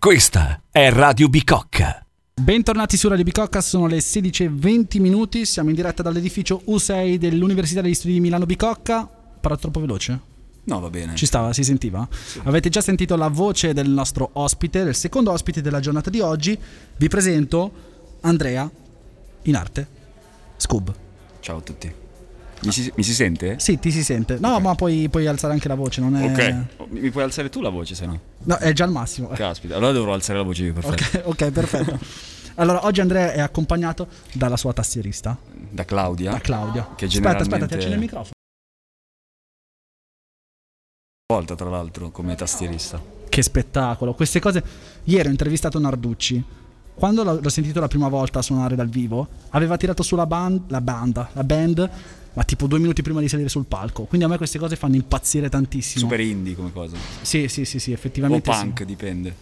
Questa è Radio Bicocca. Bentornati su Radio Bicocca, sono le 16.20 minuti, siamo in diretta dall'edificio U6 dell'Università degli Studi di Milano Bicocca. Parla troppo veloce? No, va bene. Ci stava, si sentiva? Avete già sentito la voce del nostro ospite, del secondo ospite della giornata di oggi. Vi presento Andrea, in arte, Scoob. Ciao a tutti. Mi si, mi si sente? Sì, ti si sente. No, Ok. ma puoi, puoi alzare anche la voce, non è... Ok. Oh, Mi puoi alzare tu la voce, se no? No, è già al massimo. Caspita, allora dovrò alzare la voce io, perfetto. Ok, ok, perfetto. Allora, oggi Andrea è accompagnato dalla sua tastierista, Da Claudia. da Claudia. Che Aspetta, aspetta, ti generalmente- accendo il microfono. volta, tra l'altro, come tastierista. Che spettacolo, queste cose. Ieri ho intervistato Narducci. Quando l'ho, l'ho sentito la prima volta suonare dal vivo, aveva tirato su la band, la banda, la band, ma tipo due minuti prima di salire sul palco. Quindi a me queste cose fanno impazzire tantissimo. Super indie come cosa. Sì, sì, sì, sì, O effettivamente. sì. punk, dipende.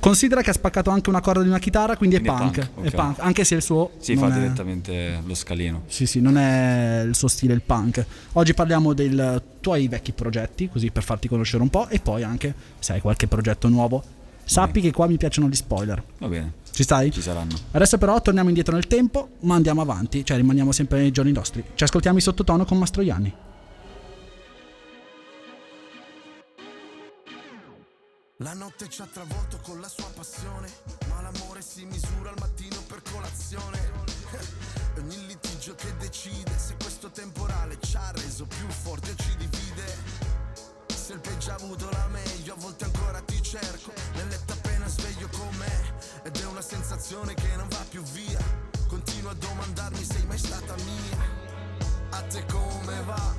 Considera che ha spaccato anche una corda di una chitarra, quindi è Quindi è punk. punk, È ok. punk, anche se il suo. Si fa è- direttamente lo scalino. Sì, sì, non è il suo stile il punk. Oggi parliamo dei tuoi vecchi progetti, così per farti conoscere un po', e poi anche se hai qualche progetto nuovo. Sappi che qua mi piacciono gli spoiler. Va bene, Ci stai? ci saranno. Adesso però torniamo indietro nel tempo, ma andiamo avanti, cioè rimaniamo sempre nei giorni nostri. Ci ascoltiamo in sottotono con Mastroianni. La notte ci ha travolto con la sua passione, ma l'amore si misura al mattino per colazione. Ogni litigio che decide se questo temporale ci ha reso più forti o ci divide. Se il peggio ha avuto la meglio, a volte sensazione che non va più via. Continuo a domandarmi sei mai stata mia. A te come va?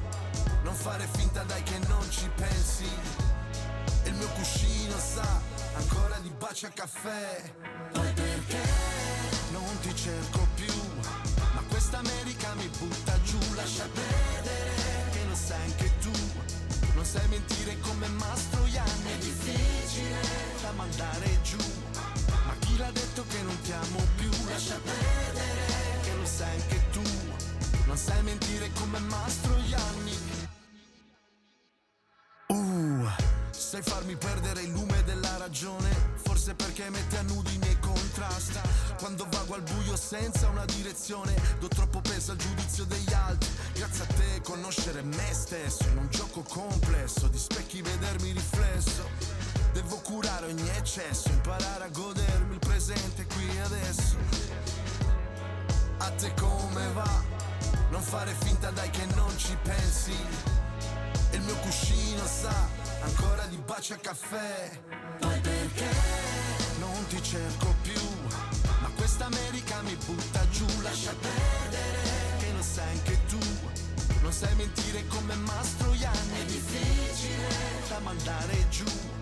Non fare finta dai che non ci pensi. E il mio cuscino sa ancora di baci a caffè. Poi perché non ti cerco più? Ma questa America mi butta giù, lascia perdere che lo sai anche tu. Non sai mentire come Mastroianni, è difficile da mandare giù. L'ha detto che non ti amo più? Lascia perdere che lo sai anche tu. Non sai mentire come Mastroianni. Uh, sai farmi perdere il lume della ragione, forse perché metti a nudo i miei contrasti. Quando vago al buio senza una direzione, do troppo peso al giudizio degli altri. Grazie a te conoscere me stesso, in un gioco complesso, di specchi vedermi riflesso. Devo curare ogni eccesso, imparare a godermi il presente qui e adesso. A te come va? Non fare finta dai che non ci pensi. E il mio cuscino sa ancora di baci a caffè. Poi perché non ti cerco più? Ma questa America mi butta giù, lascia perdere che lo sai anche tu. Non sai mentire come Mastroianni, è difficile da mandare giù.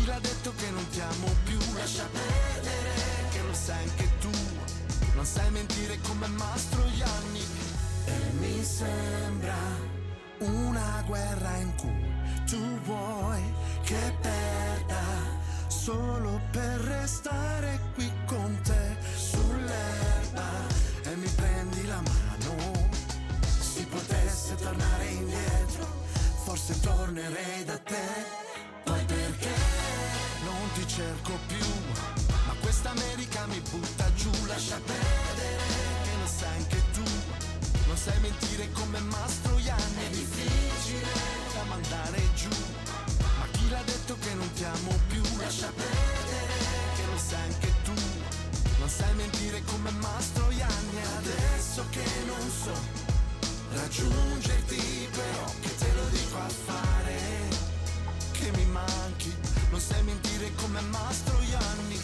Chi l'ha detto che non ti amo più? Lascia perdere che lo sai anche tu. Non sai mentire come Mastroianni. E mi sembra una guerra in cui tu vuoi che perda solo per restare qui con te sull'erba e mi prendi la mano. Si potesse tornare indietro, forse tornerei da te. Cerco più? Ma questa America mi butta giù, lascia perdere che lo sai anche tu. Non sai mentire come Mastroianni, è difficile da mandare giù. Ma chi l'ha detto che non ti amo più? Lascia perdere che lo sai anche tu. Non sai mentire come Mastroianni, adesso che non so raggiungerti, però che te lo dico a fare. Che mi manchi, non sai mentire come Mastroianni.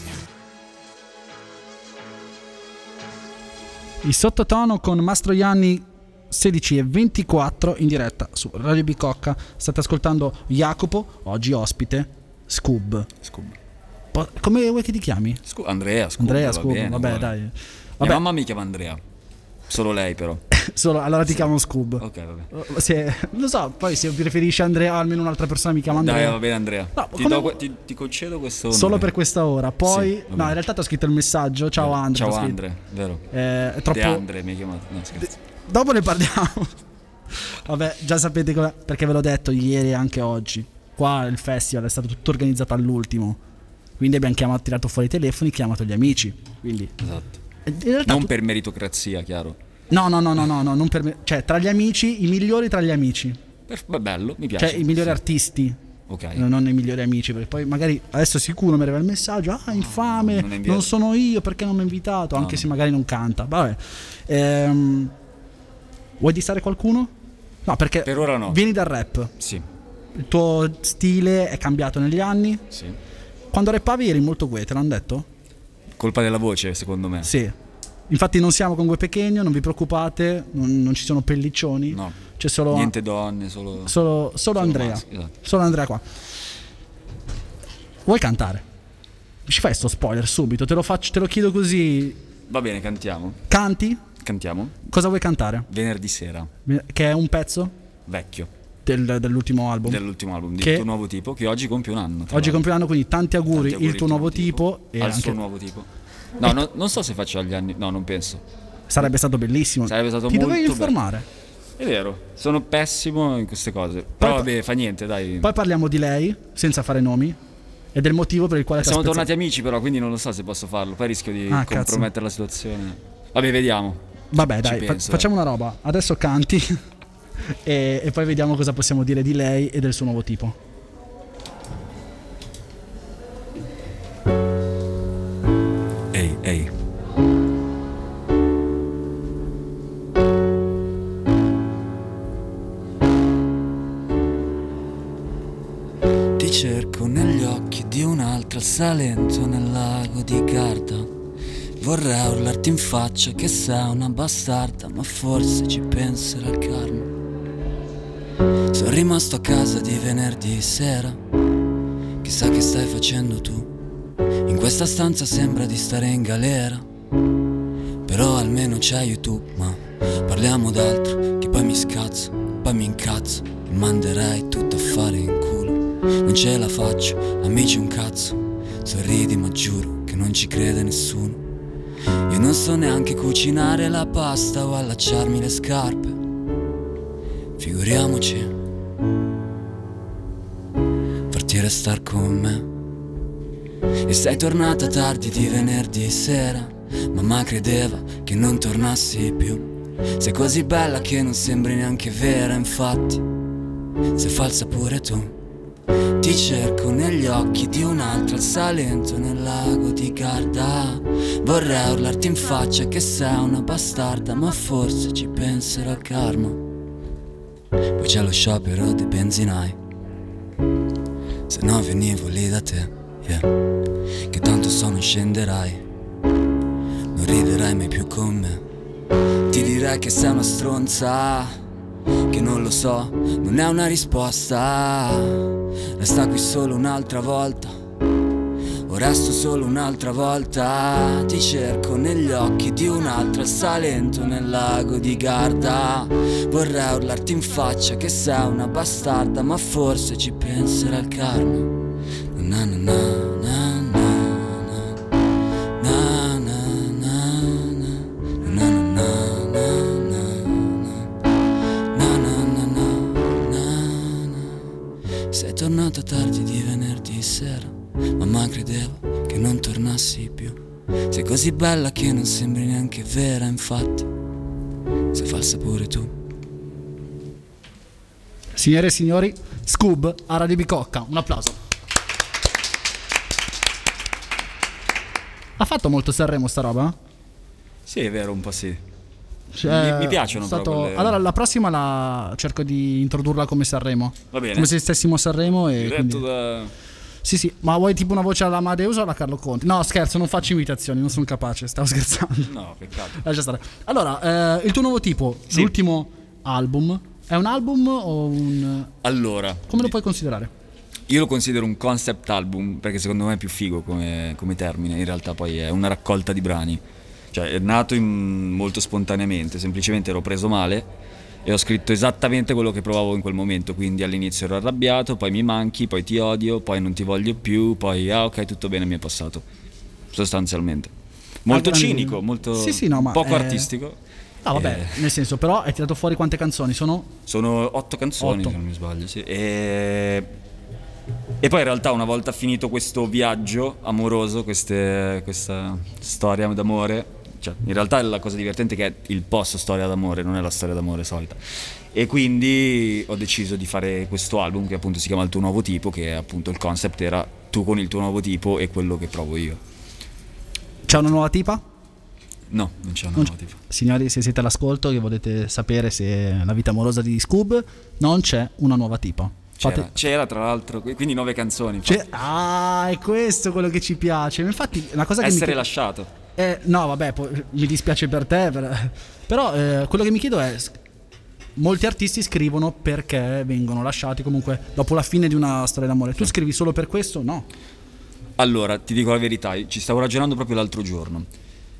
Il sottotono con Mastroianni 16 e 24 in diretta su Radio Bicocca. State ascoltando Jacopo, oggi ospite, Scoob. Scoob. Po- come vuoi che ti chiami? Scu- Andrea, Scoob. Andrea va Scoob, bene, vabbè guarda. dai. Mia Vabbè, mamma mi chiama Andrea. Solo lei però. solo, allora ti chiamo Scoob. Ok, vabbè. Oh, Se, lo so, poi se preferisci Andrea almeno un'altra persona mi chiama Andrea. Dai, va bene Andrea. No, ti, come- do ti- ti concedo questo Solo nome. per questa ora. Poi, Sì, no, in realtà ti ho scritto il messaggio. Ciao Andre. Ciao t'ho scritto. Andre, vero. Eh, è troppo. De Andre mi hai chiamato. No, scherzo. Dopo ne parliamo. Vabbè, già sapete come. Perché ve l'ho detto ieri e anche oggi. Qua il festival è stato tutto organizzato all'ultimo. Quindi abbiamo chiamato, tirato fuori i telefoni, chiamato gli amici. Quindi, Esatto. Realtà Non per meritocrazia, chiaro. no, no, no, no, no, no, non per me. Cioè, tra gli amici, i migliori tra gli amici. Beh, bello, mi piace. Cioè, i migliori artisti. Ok. No, non i migliori amici, perché poi magari adesso sicuro mi arriva il messaggio, ah infame, non non, sono io perché non mi ha invitato, anche se magari non canta. Vabbè. Ehm, vuoi dissare qualcuno? No, perché Per ora no. vieni dal rap, Sì, il tuo stile è cambiato negli anni. sì. Quando rappavi eri molto gue, te l'hanno detto? Colpa della voce, secondo me. Sì. Infatti non siamo con Gue Pechegno, non vi preoccupate, non, non ci sono pelliccioni. No. C'è solo, Niente donne, solo... solo, solo Andrea. maschi, esatto. Solo Andrea qua. Vuoi cantare? Ci fai sto spoiler subito, te lo, faccio, te lo chiedo così. Va bene, cantiamo. Canti? Cantiamo. Cosa vuoi cantare? Venerdì sera, Che è un pezzo vecchio, del- dell'ultimo album. dell'ultimo album di Che- tuo nuovo tipo, che oggi compie un anno. Oggi l'altro. compleanno, quindi tanti auguri, Tanti auguri il tuo nuovo tipo, e al anche suo nuovo tipo. No, no, non so se faccio agli anni. No, non penso. sarebbe stato bellissimo. Sarebbe stato Ti dovevi bello. informare. È vero, sono pessimo in queste cose. Però Poi- vabbè, fa niente, dai. Poi parliamo di lei, senza fare nomi, e del motivo per il quale Siamo tornati amici, però, quindi non lo so se posso farlo. Poi rischio di Ah, cazzo. compromettere la situazione. Vabbè, vediamo. Vabbè, Ci dai, fa- facciamo una roba. Adesso canti e, e poi vediamo cosa possiamo dire di lei e del suo nuovo tipo. Ehi, ehi. Ti cerco negli occhi di un'altra al Salento nel lago di Garda. Vorrei urlarti in faccia che sei una bastarda, ma forse ci penserà il karma. Sono rimasto a casa di venerdì sera. Chissà che stai facendo tu. In questa stanza sembra di stare in galera. Però almeno c'è YouTube, ma parliamo d'altro, che poi mi scazzo, poi mi incazzo, e manderei tutto a fare in culo. Non ce la faccio, amici un cazzo, sorridi ma giuro che non ci crede nessuno. Io non so neanche cucinare la pasta o allacciarmi le scarpe. Figuriamoci restar con me. E sei tornata tardi di venerdì sera. Mamma credeva che non tornassi più. Sei così bella che non sembri neanche vera, infatti. Sei falsa pure tu. Ti cerco negli occhi di un'altra al Salento nel lago di Garda. Vorrei urlarti in faccia che sei una bastarda, ma forse ci penserà il karma. Poi c'è lo sciopero dei benzinai. Se no venivo lì da te, yeah. Che tanto so non scenderai. Non riderai mai più con me. Ti direi che sei una stronza. Che non lo so, non è una risposta. Resta qui solo un'altra volta. Resto solo un'altra volta. Ti cerco negli occhi di un'altra al Salento nel lago di Garda. Vorrei urlarti in faccia che sei una bastarda, ma forse ci penserà il karma. Na na na. Sei tornata tardi di venerdì sera. Mamma credeva che non tornassi più. Sei così bella che non sembri neanche vera, infatti. Sei falsa pure tu. Signore e signori, Scoob a Radio Bicocca. Un applauso. Ha fatto molto Sanremo sta roba? Sì, è vero, un po' sì. Cioè, Mi- mi piacciono stato- però quelle- Allora la prossima la cerco di introdurla come Sanremo. Va bene. Come se stessimo a Sanremo e Diretto quindi- da... Sì, sì, ma vuoi tipo una voce alla Amadeus o alla Carlo Conti? No, scherzo, non faccio imitazioni, non sono capace, stavo scherzando. No, peccato. Lascia stare. Allora, eh, il tuo nuovo tipo, Sì. l'ultimo album, è un album o un... Allora, Come lo puoi considerare? io lo considero un concept album perché secondo me è più figo come, come termine. In realtà poi è una raccolta di brani. Cioè è nato in- molto spontaneamente, semplicemente ero preso male e ho scritto esattamente quello che provavo in quel momento. Quindi all'inizio ero arrabbiato, poi mi manchi, poi ti odio, poi non ti voglio più, poi ah ok tutto bene mi è passato. Sostanzialmente. Molto Ah, cinico, molto Sì, sì, no, poco è- artistico. Ah, vabbè, Eh. nel senso, però hai tirato fuori quante canzoni? Sono Sono otto canzoni, Otto. se non mi sbaglio, sì. E E poi in realtà una volta finito questo viaggio amoroso, queste- questa storia d'amore, cioè in realtà la cosa divertente è che è il post storia d'amore, non è la storia d'amore solita. E quindi ho deciso di fare questo album che appunto si chiama Il tuo nuovo tipo, che appunto il concept era tu con il tuo nuovo tipo e quello che provo io. C'è una nuova tipa? No, non c'è una Non nuova tipo. Signori, se siete all'ascolto che volete sapere se la vita amorosa di Scoob, non c'è una nuova tipa. C'era, Fate- c'era, tra l'altro, quindi nove canzoni. ah, è questo quello che ci piace. Infatti, una cosa che Essere mi... lasciato. Eh, no, vabbè, po- mi dispiace per te, per- però eh, quello che mi chiedo è, molti artisti scrivono perché vengono lasciati comunque dopo la fine di una storia d'amore. Tu scrivi solo per questo? No. Allora, ti dico la verità, ci stavo ragionando proprio l'altro giorno.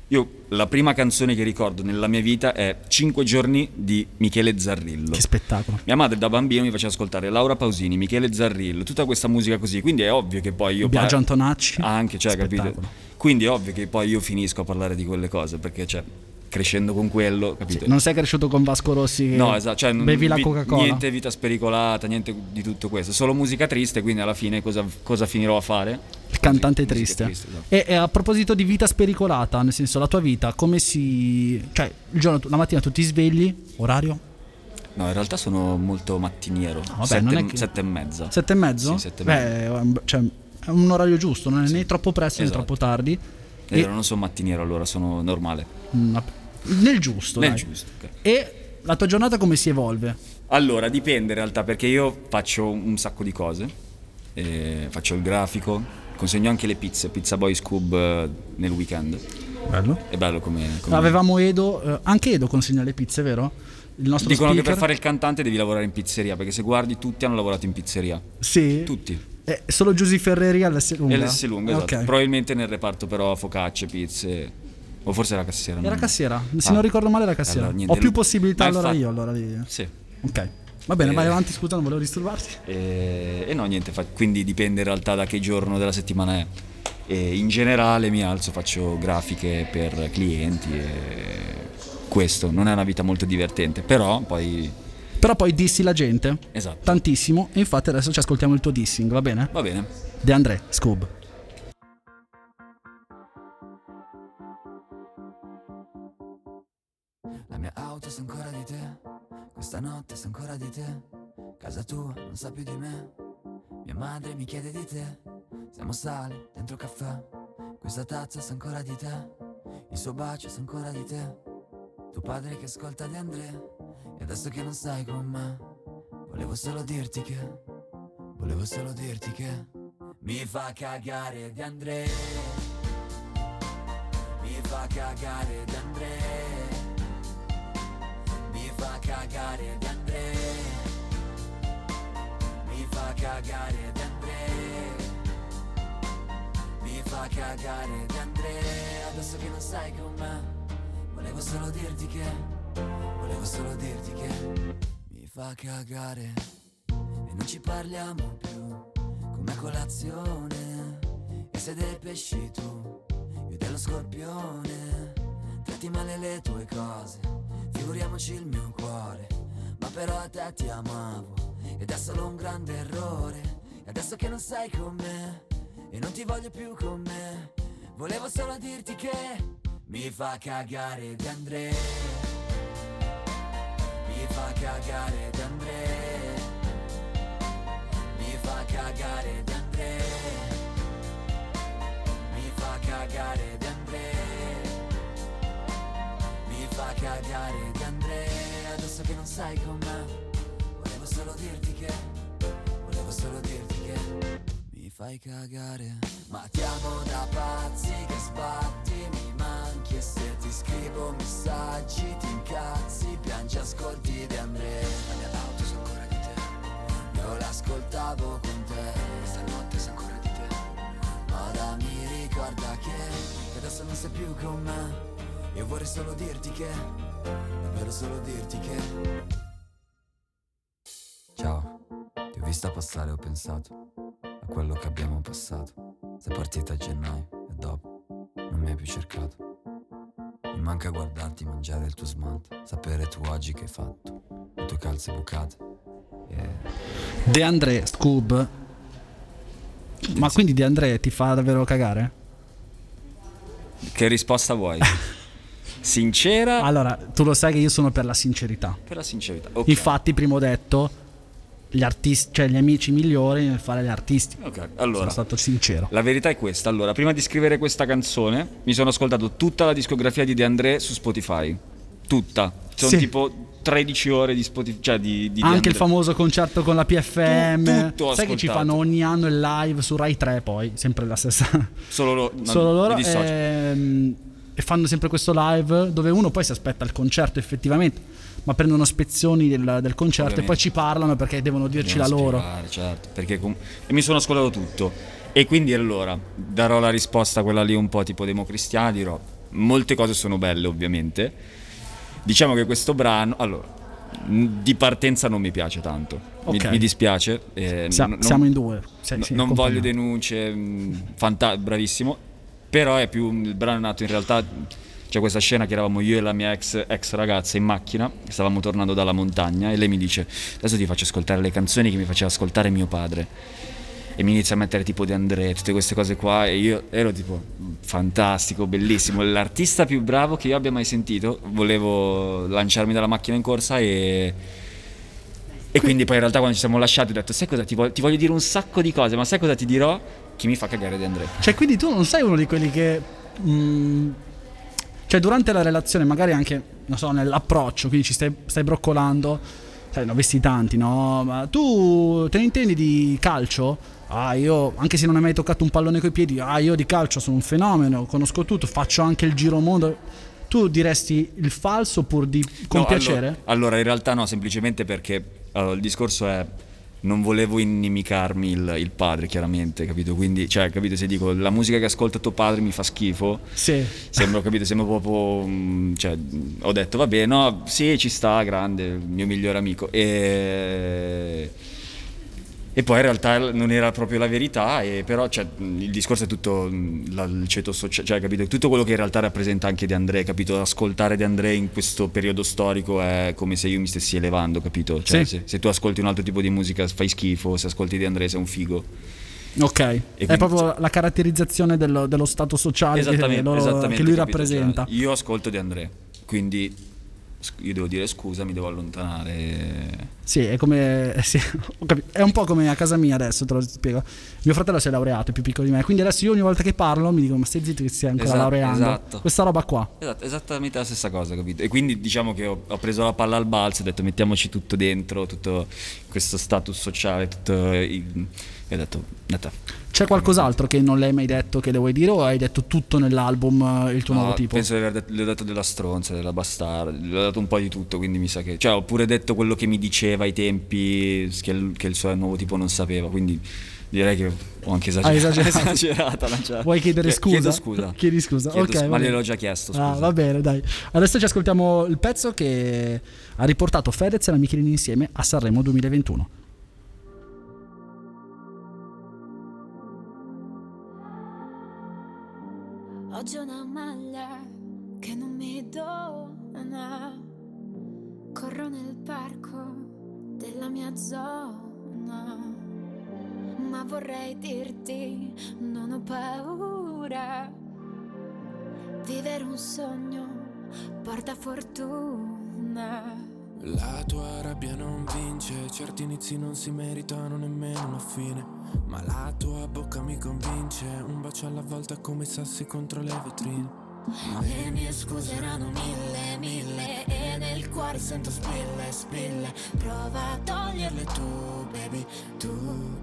Io la prima canzone che ricordo nella mia vita è 5 giorni di Michele Zarrillo. Che spettacolo. Mia madre da bambino mi faceva ascoltare Laura Pausini, Michele Zarrillo, tutta questa musica così, quindi è ovvio che poi io... Biagio par- Antonacci. Anche, cioè, capito? Spettacolo. Quindi è ovvio che poi io finisco a parlare di quelle cose, perché cioè, crescendo con quello, capito? Non sei cresciuto con Vasco Rossi No, esatto, cioè, bevi la Coca-Cola. Niente vita spericolata, niente di tutto questo, solo musica triste, quindi alla fine cosa, cosa finirò a fare? Il cantante Musica triste. esatto. E, e a proposito di vita spericolata, nel senso la tua vita, come si... Cioè, il giorno, la mattina tu ti svegli, orario? No, in realtà sono molto mattiniero, vabbè, sette, non è che- sette e mezza. Sette e mezzo? Sì, sette e mezzo. Beh, cioè, è un orario giusto, non è né troppo presto né Esatto. troppo tardi. È vero, non sono mattiniero allora, sono normale. Mm, nel giusto, Nel dai. giusto, ok. E la tua giornata come si evolve? Allora, dipende in realtà, perché io faccio un sacco di cose. Eh, faccio il grafico, consegno anche le pizze, Pizza Boy Scoob eh, nel weekend. Bello. È bello come... come- Avevamo Edo, eh, anche Edo consegna le pizze, vero? Il nostro Dicono che speaker. per fare il cantante devi lavorare in pizzeria, perché se guardi tutti hanno lavorato in pizzeria. Sì. Tutti. Eh, solo Giusy Ferreri all'S lunga. E l'S lunga, esatto. Ok. Probabilmente nel reparto però focacce, pizze. O forse era cassiera. Era non- cassiera, se Ah. non ricordo male era cassiera. Allora, niente, Ho più possibilità allora infatti- io allora di... Sì. Ok. Va bene, Eh. vai avanti, scusa, non volevo disturbarti. E, e no, niente, fa- quindi dipende in realtà da che giorno della settimana è. E in generale mi alzo, faccio grafiche per clienti e questo non è una vita molto divertente, però poi Però poi dissi la gente esatto. tantissimo e infatti adesso ci ascoltiamo il tuo dissing, va bene? Va bene. De André, Scoob. Sa ancora di te, casa tua non sa più di me, mia madre mi chiede di te, siamo sali dentro caffè, questa tazza sa ancora di te, il suo bacio sa ancora di te, tuo padre che ascolta di Andrea, e adesso che non stai con me, volevo solo dirti che, volevo solo dirti che, mi fa cagare di Andrea. Mi fa cagare di Andrea Mi fa cagare di Andrea cagare Andrea Mi fa cagare Andrea Adesso che non stai con me Volevo solo dirti che Volevo solo dirti che Mi fa cagare. E non ci parliamo più Come colazione. E sei dei pesci tu io dello scorpione. Tratti male le tue cose Figuriamoci il mio cuore. Ma però a te ti amavo Ed è solo un grande errore. E adesso che non sei con me E non ti voglio più con me Volevo solo dirti che Mi fa cagare di Andrea Mi fa cagare di Andrea Mi fa cagare di Andrea mi fa cagare di Andrea Mi fa cagare di Andrea Adesso che non sei con me solo dirti che Volevo solo dirti che Mi fai cagare. Ma ti amo da pazzi che sbatti Mi manchi e se ti scrivo messaggi Ti incazzi, piangi, ascolti di Andrea La mia auto sa ancora di te Io l'ascoltavo con te. Stanotte sa ancora di te Ora mi ricorda che, che adesso non sei più con me. Io vorrei solo dirti che, davvero solo dirti che vista passare ho pensato a quello che abbiamo passato Sei partita a gennaio e dopo non mi hai più cercato Mi manca guardarti mangiare il tuo smalto Sapere tu oggi che hai fatto Le tue calze bucate E De André, Scoob. Ma quindi De André ti fa davvero cagare? Che risposta vuoi? Sincera Allora, tu lo sai che io sono per la sincerità. per la sincerità. Ok. Infatti, prima ho detto gli artisti, cioè gli amici migliori nel fare gli artisti. Ok, Sono allora. stato sincero. La verità è questa. Allora, prima di scrivere questa canzone, mi sono ascoltato tutta la discografia di De André su Spotify. Tutta. Sono Sì. tipo 13 ore di Spotify. Cioè di, di Anche il famoso concerto con la PFM. Tu- tutto Sai che ci ascoltato. fanno ogni anno il live su Rai 3 poi, sempre la stessa. Solo, lo- no, Solo loro. ehm, e fanno sempre questo live dove uno poi si aspetta il concerto effettivamente, ma prendono spezzoni del, del concerto Ovviamente. e poi ci parlano perché devono dirci Devono la loro. spiegare, certo, perché com- e mi sono ascoltato tutto. E quindi allora darò la risposta, quella lì un po' tipo democristiana, dirò molte cose sono belle ovviamente. Diciamo che questo brano, allora, di partenza non mi piace tanto, mi, Ok. mi dispiace. eh, Sia- non- siamo in due. Sì, no- sì, non voglio denunce, mh, fanta- bravissimo, però è più il brano nato in realtà c'è questa scena che eravamo io e la mia ex, ex ragazza in macchina, stavamo tornando dalla montagna e lei mi dice adesso ti faccio ascoltare le canzoni che mi faceva ascoltare mio padre e mi inizia a mettere tipo De André, tutte queste cose qua e io ero tipo fantastico, bellissimo, l'artista più bravo che io abbia mai sentito, volevo lanciarmi dalla macchina in corsa e... E quindi poi in realtà quando ci siamo lasciati ho detto sai cosa ti voglio, ti voglio dire un sacco di cose ma sai cosa ti dirò? Che mi fa cagare De André. Cioè, quindi tu non sei uno di quelli che. mm, cioè, durante la relazione, magari anche, non so, nell'approccio, quindi ci stai, stai broccolando. Sai, ne ho visti tanti, no? Ma tu te ne intendi di calcio? Ah, io, anche se non hai mai toccato un pallone coi piedi, ah, io di calcio sono un fenomeno, conosco tutto, faccio anche il giro mondo. Tu diresti il falso pur di con No, piacere? Allora, allora, in realtà no, semplicemente perché allora, il discorso è non volevo inimicarmi il, il padre, chiaramente, capito? Quindi, cioè, capito, se dico la musica che ascolta tuo padre mi fa schifo, Sì. sembra, capito, sembra proprio, mm, cioè, ho detto, vabbè, no, sì, ci sta, grande, il mio migliore amico. E... E poi in realtà non era proprio la verità, e però cioè, il discorso è tutto mh, la- il ceto sociale, cioè capito? Tutto quello che in realtà rappresenta anche De André, capito? Ascoltare De André in questo periodo storico è come se io mi stessi elevando, capito? Cioè, Sì. se, se tu ascolti un altro tipo di musica fai schifo, se ascolti De André sei un figo. Ok, è quindi- proprio la caratterizzazione dello, dello stato sociale che, loro- che lui capito? rappresenta. Cioè, io ascolto De André, quindi io devo dire scusa, mi devo allontanare. Sì, è come. sì. È un po' come a casa mia adesso, te lo spiego. Mio fratello si è laureato, è più piccolo di me. Quindi adesso io ogni volta che parlo mi dico: Ma stai zitto che stai ancora Esatto, laureando. esatto. Questa roba qua. Esatto, esattamente la stessa cosa, capito? E quindi diciamo che ho, ho preso la palla al balzo, ho detto mettiamoci tutto dentro, tutto questo status sociale, tutto... il- E ho detto. C'è qualcos'altro che non le hai mai detto che le vuoi dire o hai detto tutto nell'album eh, il tuo No, nuovo tipo? Penso di aver detto, le ho detto della stronza, della bastarda, le ho dato un po' di tutto, quindi mi sa che... Cioè, ho pure detto quello che mi diceva ai tempi, che il, che il suo nuovo tipo non sapeva, quindi direi che ho anche esagerato. Hai esagerato. esagerata, lanciata. Vuoi chiedere Chie- scusa? Chiedo scusa. Chiedi scusa, Chiedo ok, scusa, ma gliel'ho già chiesto, scusa. Ah, va bene, dai. Adesso ci ascoltiamo il pezzo che ha riportato Fedez e la Michelin insieme a Sanremo 2021. Mia zona. Ma vorrei dirti, non ho paura. Vivere un sogno porta fortuna. La tua rabbia non vince, certi inizi non si meritano nemmeno una fine. Ma la tua bocca mi convince, un bacio alla volta come sassi contro le vetrine. Le mie scuse erano mille, mille E nel cuore sento spille, spille. Prova a toglierle tu, baby, tu,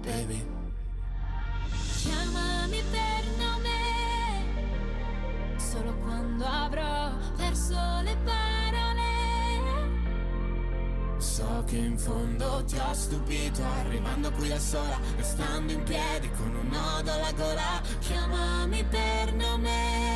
baby. Chiamami per nome Solo quando avrò perso le parole. So che in fondo ti ho stupito, arrivando qui da sola, restando in piedi con un nodo alla gola. Chiamami per nome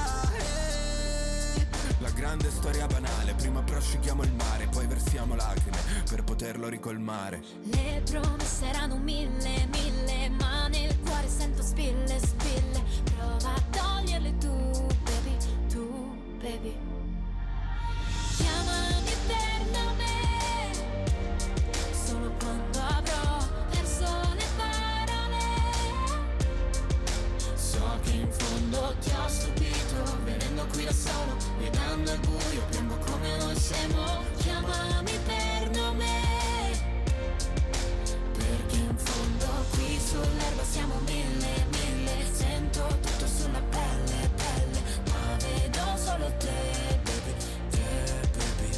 Grande storia banale, prima prosciughiamo il mare, poi versiamo lacrime per poterlo ricolmare. Le promesse erano mille, mille, ma nel cuore sento spille, spille. Prova a toglierle tu, baby, tu, baby. Chiamami per nome, solo quando avrò perso le parole. So che in fondo ti ho stupito, qui da solo, guidando al buio, piombo come uno scemo. Chiamami per nome. Perché in fondo qui sull'erba siamo mille, mille Sento tutto sulla pelle, pelle Ma vedo solo te, baby, te, baby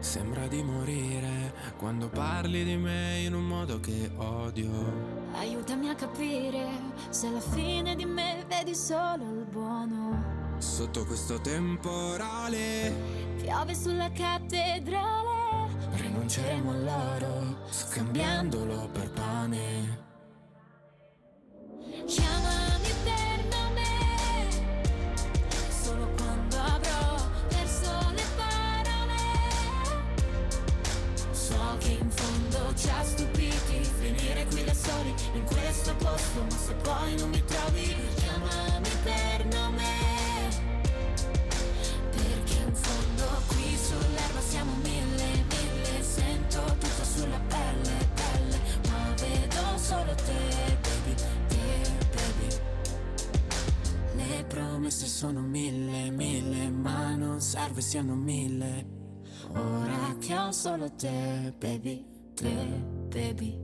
Sembra di morire quando parli di me in un modo che odio. Aiutami a capire Se alla fine di me vedi solo il buono Sotto questo temporale Piove sulla cattedrale rinunceremo all'oro, scambiandolo per pane. Questo posto Ma se poi non mi trovi Chiamami per nome. Perché in fondo qui sull'erba siamo mille, mille. Sento tutto sulla pelle, pelle Ma vedo solo te, baby, te, baby. Le promesse sono mille, mille Ma non serve siano mille. Ora che ho solo te, baby, te, baby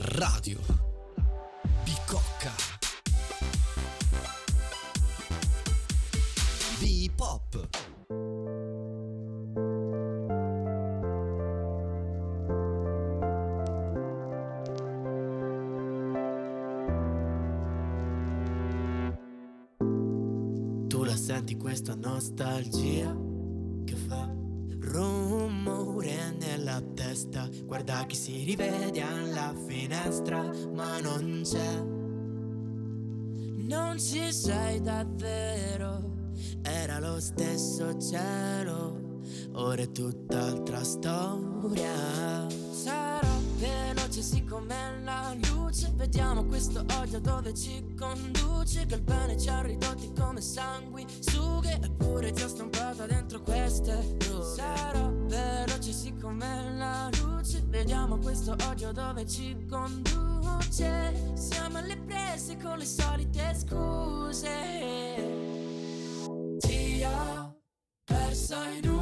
Radio Bicocca B-Pop Tu la senti questa nostalgia? Che fa rumore nella testa. Guarda chi si rivede alla finestra, ma non c'è. Non ci sei davvero. Era lo stesso cielo, ora è tutt'altra storia. Vediamo questo odio dove ci conduce Che il bene ci ha ridotti come sanguisughe Eppure ti ho stampata dentro queste rughe Sarò veloce sì come la luce. Vediamo questo odio dove ci conduce. Siamo alle prese con le solite scuse. Ti ho perso in una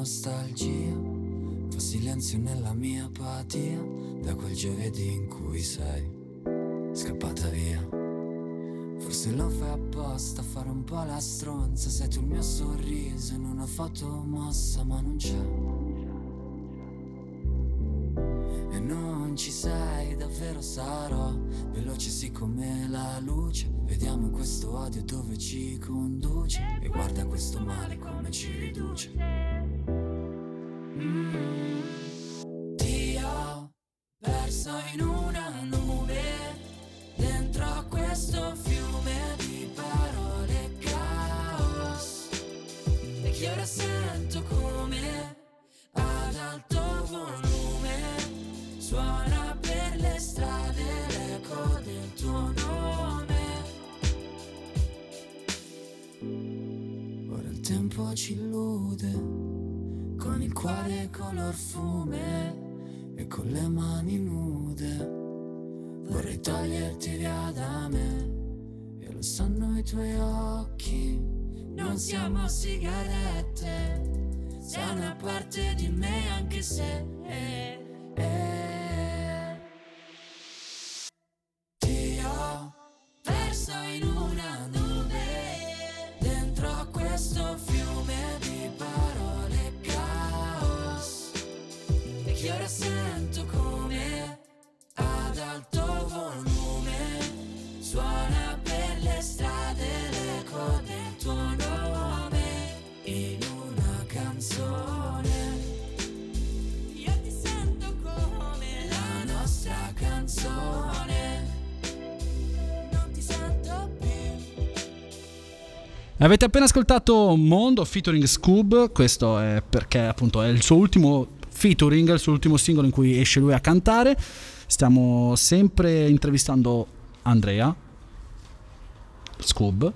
nostalgia? Fa silenzio nella mia apatia Da quel giovedì in cui sei scappata via. Forse lo fai apposta a fare un po' la stronza Sei tu il mio sorriso in una foto mossa ma non c'è. E non ci sei, davvero sarò Veloce sì come la luce. Vediamo questo odio dove ci conduce. E guarda questo male come ci riduce Ti ho perso in una nube Dentro questo fiume di parole caos. E ora sento come ad alto volume Suona per le strade l'eco del tuo nome. Ora il tempo ci illude il cuore color fume E con le mani nude Vorrei toglierti via da me E lo sanno i tuoi occhi Non siamo sigarette sei una parte di me anche se eh, eh. Avete appena ascoltato Mondo featuring Scoob, questo è perché appunto è il suo ultimo featuring, il suo ultimo singolo in cui esce lui a cantare. Stiamo sempre intervistando Andrea, Scoob.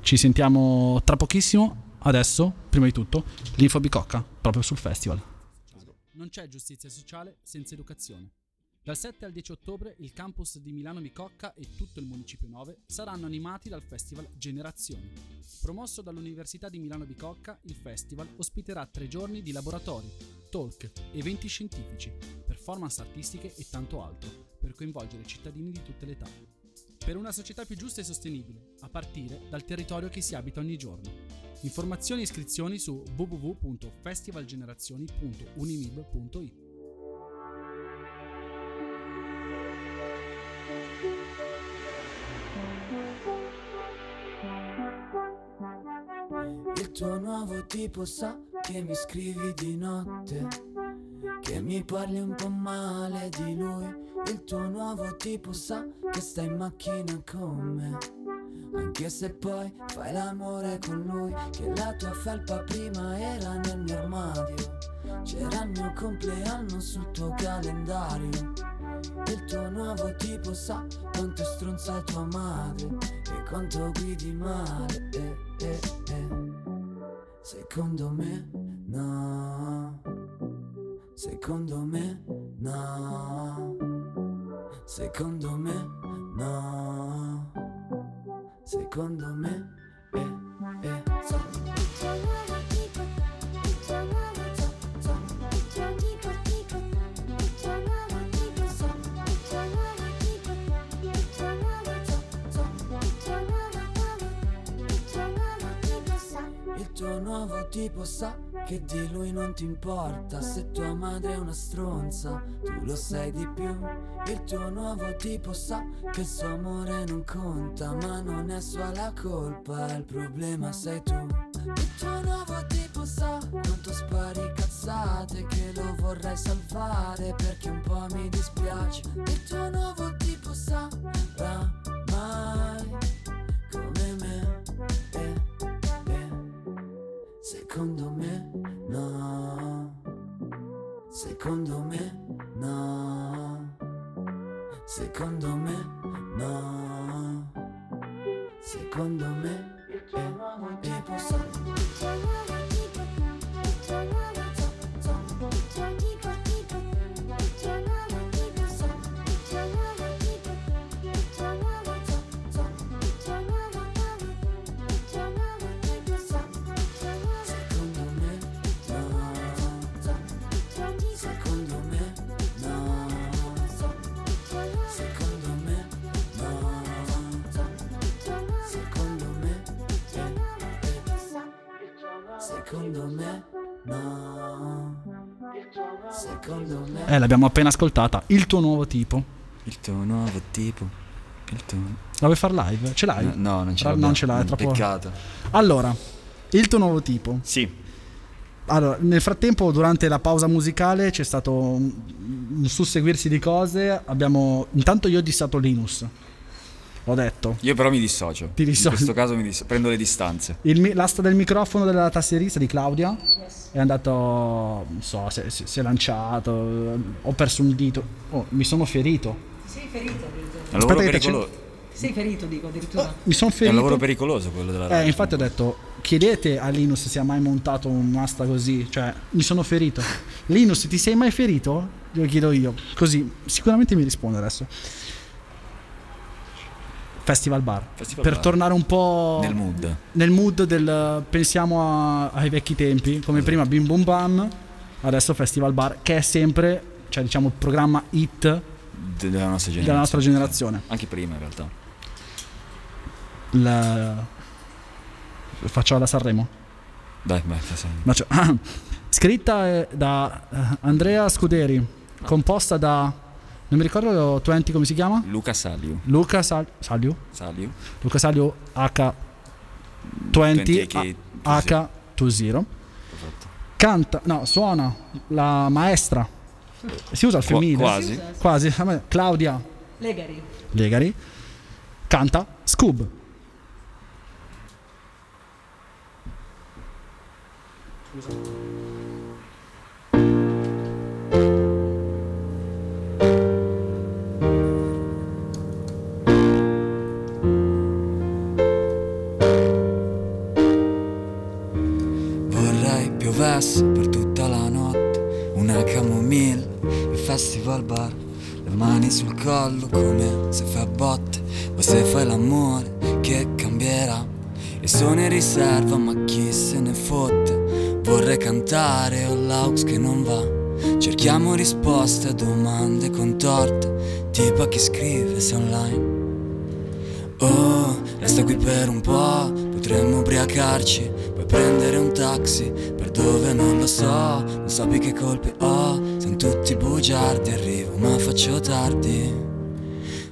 Ci sentiamo tra pochissimo. Adesso, prima di tutto, l'info bicocca, proprio sul festival. Non c'è giustizia sociale senza educazione. Dal 7 al 10 ottobre il campus di Milano Bicocca e tutto il Municipio 9 saranno animati dal Festival Generazioni. Promosso dall'Università di Milano Bicocca, il festival ospiterà tre giorni di laboratori, talk, eventi scientifici, performance artistiche e tanto altro, per coinvolgere cittadini di tutte le età. Per una società più giusta e sostenibile, a partire dal territorio che si abita ogni giorno. Informazioni e iscrizioni su www.festivalgenerazioni.unimib.it. nuovo tipo sa che mi scrivi di notte, che mi parli un po' male di lui. Il tuo nuovo tipo sa che stai in macchina con me, anche se poi fai l'amore con lui. Che la tua felpa prima era nel mio armadio, c'era il mio compleanno sul tuo calendario. Il tuo nuovo tipo sa quanto stronza tua madre e quanto guidi male. eh, eh, eh. Secondo me no, secondo me no, secondo me no, secondo me eh, eh. Tuo nuovo tipo sa che di lui non ti importa. Se tua madre è una stronza, tu lo sai di più. Il tuo nuovo tipo sa che il suo amore non conta Ma non è sua la colpa, il problema sei tu. Il tuo nuovo tipo sa quanto spari cazzate Che lo vorrei salvare perché un po' mi dispiace. Il tuo nuovo tipo sa mai Secondo me no, secondo me no, secondo me no, secondo me eh, secondo me Eh, l'abbiamo appena ascoltata. Il tuo nuovo tipo. Il tuo nuovo tipo. Il tuo... La vuoi far live? Ce l'hai? No, no, non ce Tra- l'abbiamo. Non ce l'hai, è troppo. Peccato. Allora, il tuo nuovo tipo. Sì. Allora, nel frattempo, durante la pausa musicale c'è stato un, un susseguirsi di cose. Abbiamo. Intanto io ho dissato Linus. L'ho detto. Io però mi dissocio. Ti dissoci? In questo caso mi dis- prendo le distanze. Il mi- l'asta del microfono della tastierista di Claudia è andato. Non so, si, si- si è lanciato. Ho perso un dito. Oh, mi sono ferito. Sei ferito. È un lavoro che pericoloso. Sei ferito, dico, addirittura. Mi sono È un ferito. lavoro pericoloso quello della Eh, radio. infatti ho detto, chiedete a Linus se ha mai montato un'asta così, cioè mi sono ferito. Linus, ti sei mai ferito? Glielo chiedo io, così sicuramente mi risponde adesso. Festival Bar. Festival per Bar. tornare un po' Nel mood. nel mood del pensiamo a- ai vecchi tempi, come prima Bim Bum Bam, adesso Festival Bar, che è sempre, cioè diciamo, il programma hit De- Della nostra generazione. della nostra generazione. Anche prima in realtà. La... Faccio la Sanremo. Dai, vai, c'è- Scritta eh, da eh, Andrea Scuderi, composta da non mi ricordo Twenty come si chiama? Luca Saliu. Luca Sal- Saliu. Saliu. Luca Saliu H 20 20 H 20. Canta, no, suona la maestra. Si usa il femminile? quasi. Quasi. Claudia Legari. Legari. Canta Scoob. Vorrei piovesse per tutta la notte. Una camomilla, il festival bar. Le mani sul collo come se fai botte. O se fai l'amore che cambierà? E sono in riserva ma chi se ne fotte? Vorrei cantare ho l'aux che non va. Cerchiamo risposte a domande contorte. Tipo a chi scrive se online. Oh, resta qui per un po', potremmo ubriacarci, prendere un taxi, per dove non lo so, non più che colpe ho, siamo tutti bugiardi, arrivo ma faccio tardi.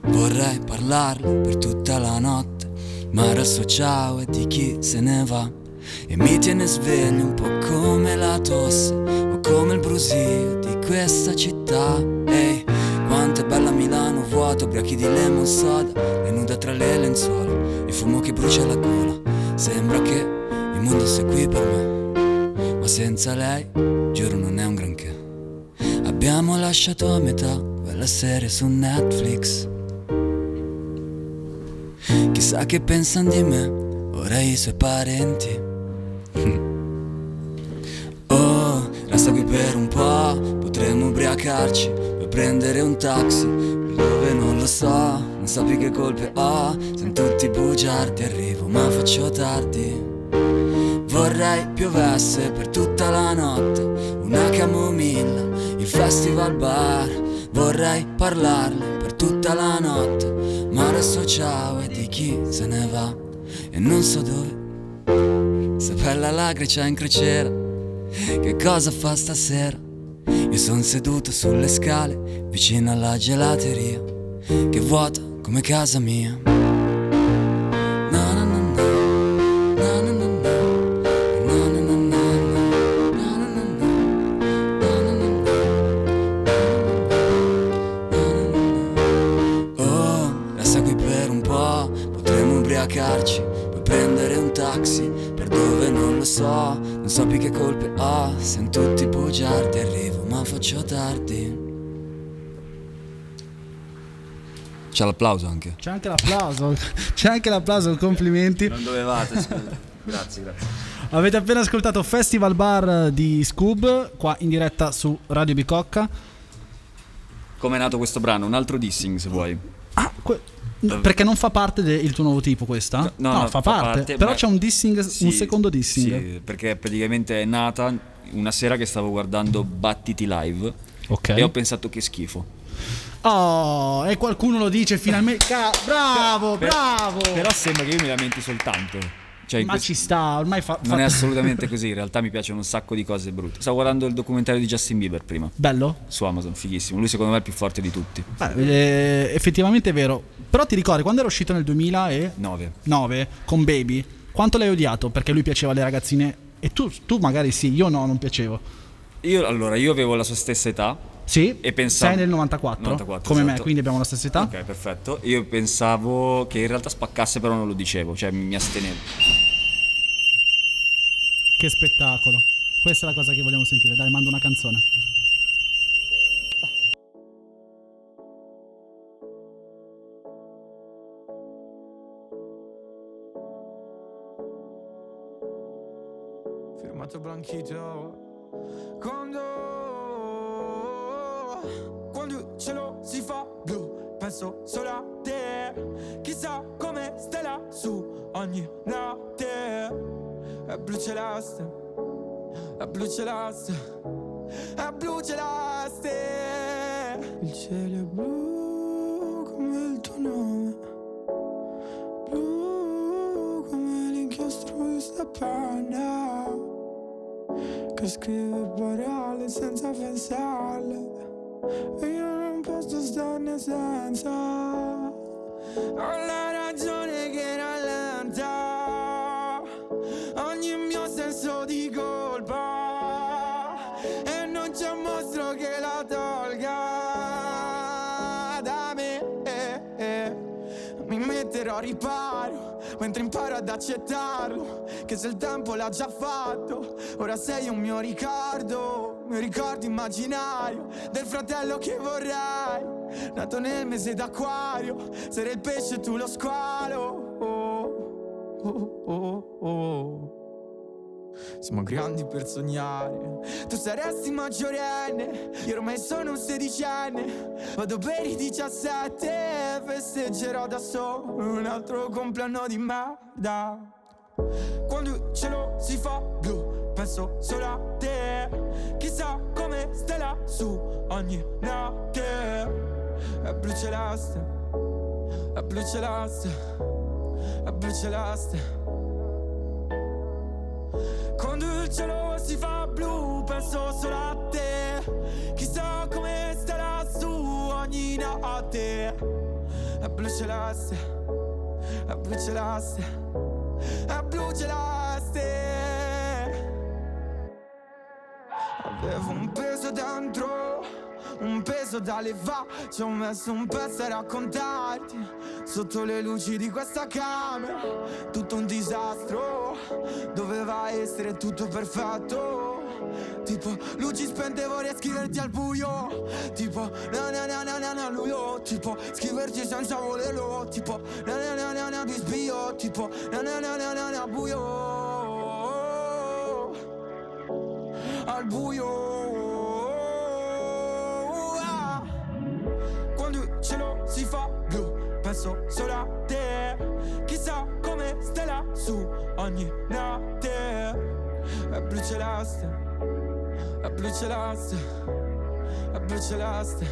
Vorrei parlarle per tutta la notte, ma adesso ciao e di chi se ne va. E mi tiene sveglio un po' come la tosse, o come il brusio di questa città. Ehi, quanto è bella Milano vuota, ubriachi di lemon soda, e nuda tra le lenzuola, il fumo che brucia la gola. Sembra che il mondo sia qui per me, ma senza lei, giuro non è un granché. Abbiamo lasciato a metà quella serie su Netflix. Chissà che pensano di me, ora i suoi parenti. Oh, resta qui per un po', potremmo ubriacarci, per prendere un taxi, dove non lo so, non più che colpe ho, siamo tutti bugiardi, arrivo ma faccio tardi. Vorrei piovesse per tutta la notte, una camomilla, il festival bar, vorrei parlarle per tutta la notte, ma adesso ciao e di chi se ne va e non so dove. Se bella la Grecia in crociera, che cosa fa stasera? Io son seduto sulle scale, vicino alla gelateria, che vuota come casa mia. Lo so, non so più che colpe ho, siamo tutti bugiardi, arrivo ma faccio tardi. C'è l'applauso anche. C'è anche l'applauso. C'è anche l'applauso, complimenti. Non dovevate, scusa. Grazie, grazie. Avete appena ascoltato Festival Bar di Scoob, qua in diretta su Radio Bicocca. Come è nato questo brano? Un altro dissing se vuoi. Perché non fa parte del tuo nuovo tipo questa? No, no, fa, parte. Però ma- c'è un dissing, un Sì, secondo dissing. Sì, perché praticamente è nata una sera che stavo guardando Battiti Live Ok. e ho pensato che schifo. Oh, e qualcuno lo dice finalmente. Bravo, bravo. Però sembra che io mi lamenti soltanto. Cioè, Ma ci sta, ormai fa. Non fa- è assolutamente così, in realtà mi piacciono un sacco di cose brutte. Stavo guardando il documentario di Justin Bieber prima. Bello? Su Amazon, fighissimo. Lui secondo me è il più forte di tutti. Beh, eh, effettivamente è vero. Però ti ricordi quando era uscito nel 2009 9. con Baby? Quanto l'hai odiato? Perché lui piaceva alle ragazzine. E tu, tu magari sì, io no, non piacevo. Io, allora, io avevo la sua stessa età. Sì? E pensavo... Sei nel 94, 94, come me, esatto. quindi abbiamo la stessa età. Ok, perfetto. Io pensavo che in realtà spaccasse, però non lo dicevo, cioè mi astenevo. Che spettacolo. Questa è la cosa che vogliamo sentire. Dai, mando una canzone. Firmato Blanchito Quando Il cielo si fa blu. Penso solo a te. Chissà come stella su ogni notte. È blu celeste È blu celeste È blu celeste. Il cielo è blu come il tuo nome. Blu come l'inchiostro di sta Che scrive parole senza pensarle E io non posso starne senza Ho la ragione che rallenta Ogni mio senso di colpa E non c'è un mostro che la tolga da me mi metterò a riparo mentre imparo ad accettarlo. Che se il tempo l'ha già fatto, ora sei un mio ricordo. Un ricordo immaginario del fratello che vorrei. Nato nel mese d'acquario, sarei il pesce e tu lo squalo. Oh, oh, oh, oh. Siamo grandi per sognare. Tu saresti maggiorenne, io ormai sono un sedicenne. Vado per i 17, festeggerò da solo un altro compleanno di merda. Quando il cielo si fa blu, penso solo a te. Su ogni notte. È blu celeste, è blu celeste, è blu celeste. Quando il cielo si fa blu penso solo a te Chissà come starà su ogni notte È blu celeste È blu celeste È blu celeste Avevo un dentro un peso da levare Ci ho messo un pezzo a raccontarti Sotto le luci di questa camera Tutto un disastro Doveva essere tutto perfetto Tipo luci spente vorrei scriverti al buio Tipo na na na na na na luio Tipo scriverti senza volerlo Tipo na na na na na bisbio Tipo na na na na na na buio Al buio Penso solo a te. Chissà come stella su ogni notte. È blu celeste È blu celeste È blu celeste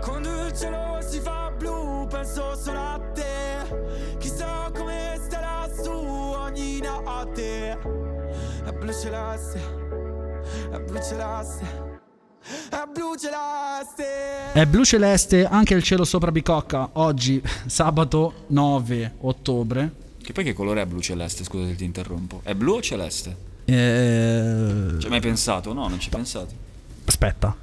Quando il cielo si fa blu Penso solo a te. Chissà come stella su ogni notte. È blu celeste È blu celeste È blu celeste È blu celeste anche il cielo sopra Bicocca oggi, sabato 9 ottobre. Che poi che colore è blu celeste? Scusa se ti interrompo. È blu o celeste? Eh, Ci hai mai pensato? No, non ci hai pensato. Aspetta.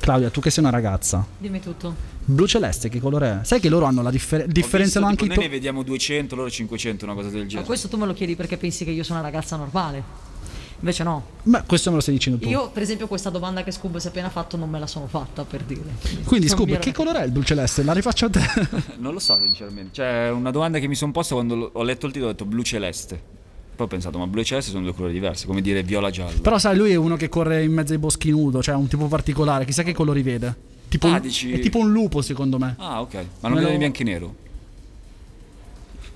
Claudia, tu che sei una ragazza. Dimmi tutto. Blu celeste che colore è? Sai che loro hanno la differ- differenziano Ho anche visto, i to- Noi ne vediamo 200, loro 500, una cosa del Ma genere. questo tu me lo chiedi perché pensi che io sono una ragazza normale. Invece no. Beh, questo me lo stai dicendo tu. Io, per esempio, questa domanda che Scoob si è appena fatto non me la sono fatta per dire. Quindi Non Scoob, che colore è il blu celeste? La rifaccio a te. Non lo so sinceramente. Cioè, una domanda che mi sono posta quando ho letto il titolo ho detto blu celeste. Poi ho pensato, ma blu e celeste sono due colori diversi, come dire viola giallo. Però sai, lui è uno che corre in mezzo ai boschi nudo, cioè un tipo particolare, chissà che colori vede. Tipo Ah, un- dici- È tipo un lupo secondo me. Ah, ok. Ma non Me lo- vede bianco e nero.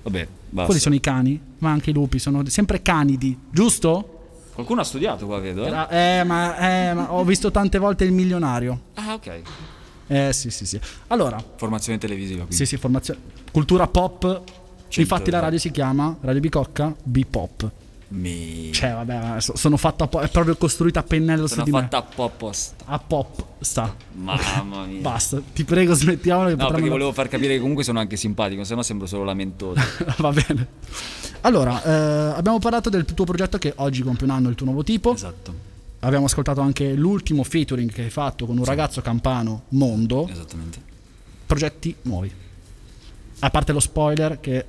Vabbè, basta. Quelli sono i cani, ma anche i lupi sono sempre canidi, giusto? Qualcuno ha studiato qua, vedo. Eh? Era- eh, ma, eh, ma ho visto tante volte il milionario. Ah, ok. Eh, sì, sì, sì. Allora, Formazione televisiva. Quindi. sì, sì, formazione. Cultura pop. Cento- Infatti la radio si chiama Radio Bicocca B-Pop. Mi... Cioè, vabbè, so- sono fatta po- è proprio costruita a pennello su Sono di me. fatta a po' apposta. A pop sta. Mamma mia. Basta, ti prego, smettiamola che No, perché volevo far capire che comunque sono anche simpatico, sennò sembro solo lamentoso. Va bene. Allora, eh, abbiamo parlato del tuo progetto che oggi compie un anno il tuo nuovo tipo. esatto, Abbiamo ascoltato anche l'ultimo featuring che hai fatto con un ragazzo campano mondo. esattamente. Progetti nuovi. A parte lo spoiler che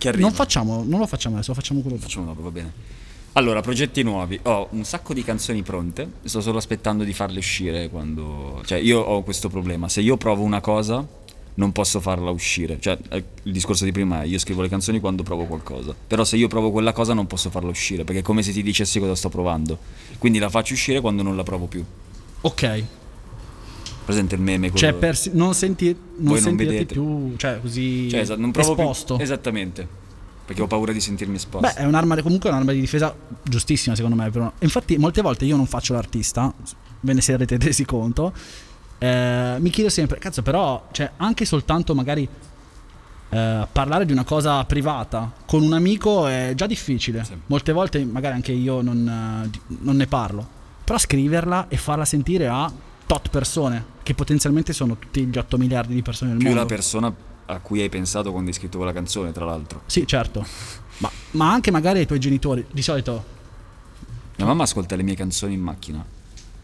Che arriva. non facciamo, non lo facciamo adesso, lo facciamo quello. Facciamo dopo, va bene. Allora, progetti nuovi. Ho un sacco di canzoni pronte, sto solo aspettando di farle uscire quando... Cioè, io ho questo problema, se io provo una cosa non posso farla uscire. Cioè, eh, il discorso di prima è io scrivo le canzoni quando provo qualcosa. Però se io provo quella cosa non posso farla uscire, perché è come se ti dicessi cosa sto provando. Quindi la faccio uscire quando non la provo più. Ok. Presente il meme? Cioè, quello- per si- non, senti- non sentirti vedete. più cioè, così Cioè, esatto, non provo più- esposto. Esattamente. Perché ho paura di sentirmi esposto. Beh, è un'arma, comunque è un'arma di difesa giustissima, secondo me. però. Infatti, molte volte io non faccio l'artista, ve ne sarete resi conto. eh, mi chiedo sempre, cazzo, però, cioè, anche soltanto magari eh, parlare di una cosa privata con un amico è già difficile. Molte volte, magari anche io non, eh, non ne parlo. Però scriverla e farla sentire a tot persone, che potenzialmente sono tutti gli 8 miliardi di persone nel più mondo. la persona a cui hai pensato quando hai scritto quella canzone, tra l'altro. Sì, certo. Ma, ma anche magari ai tuoi genitori. Di solito Mia mamma ascolta le mie canzoni in macchina.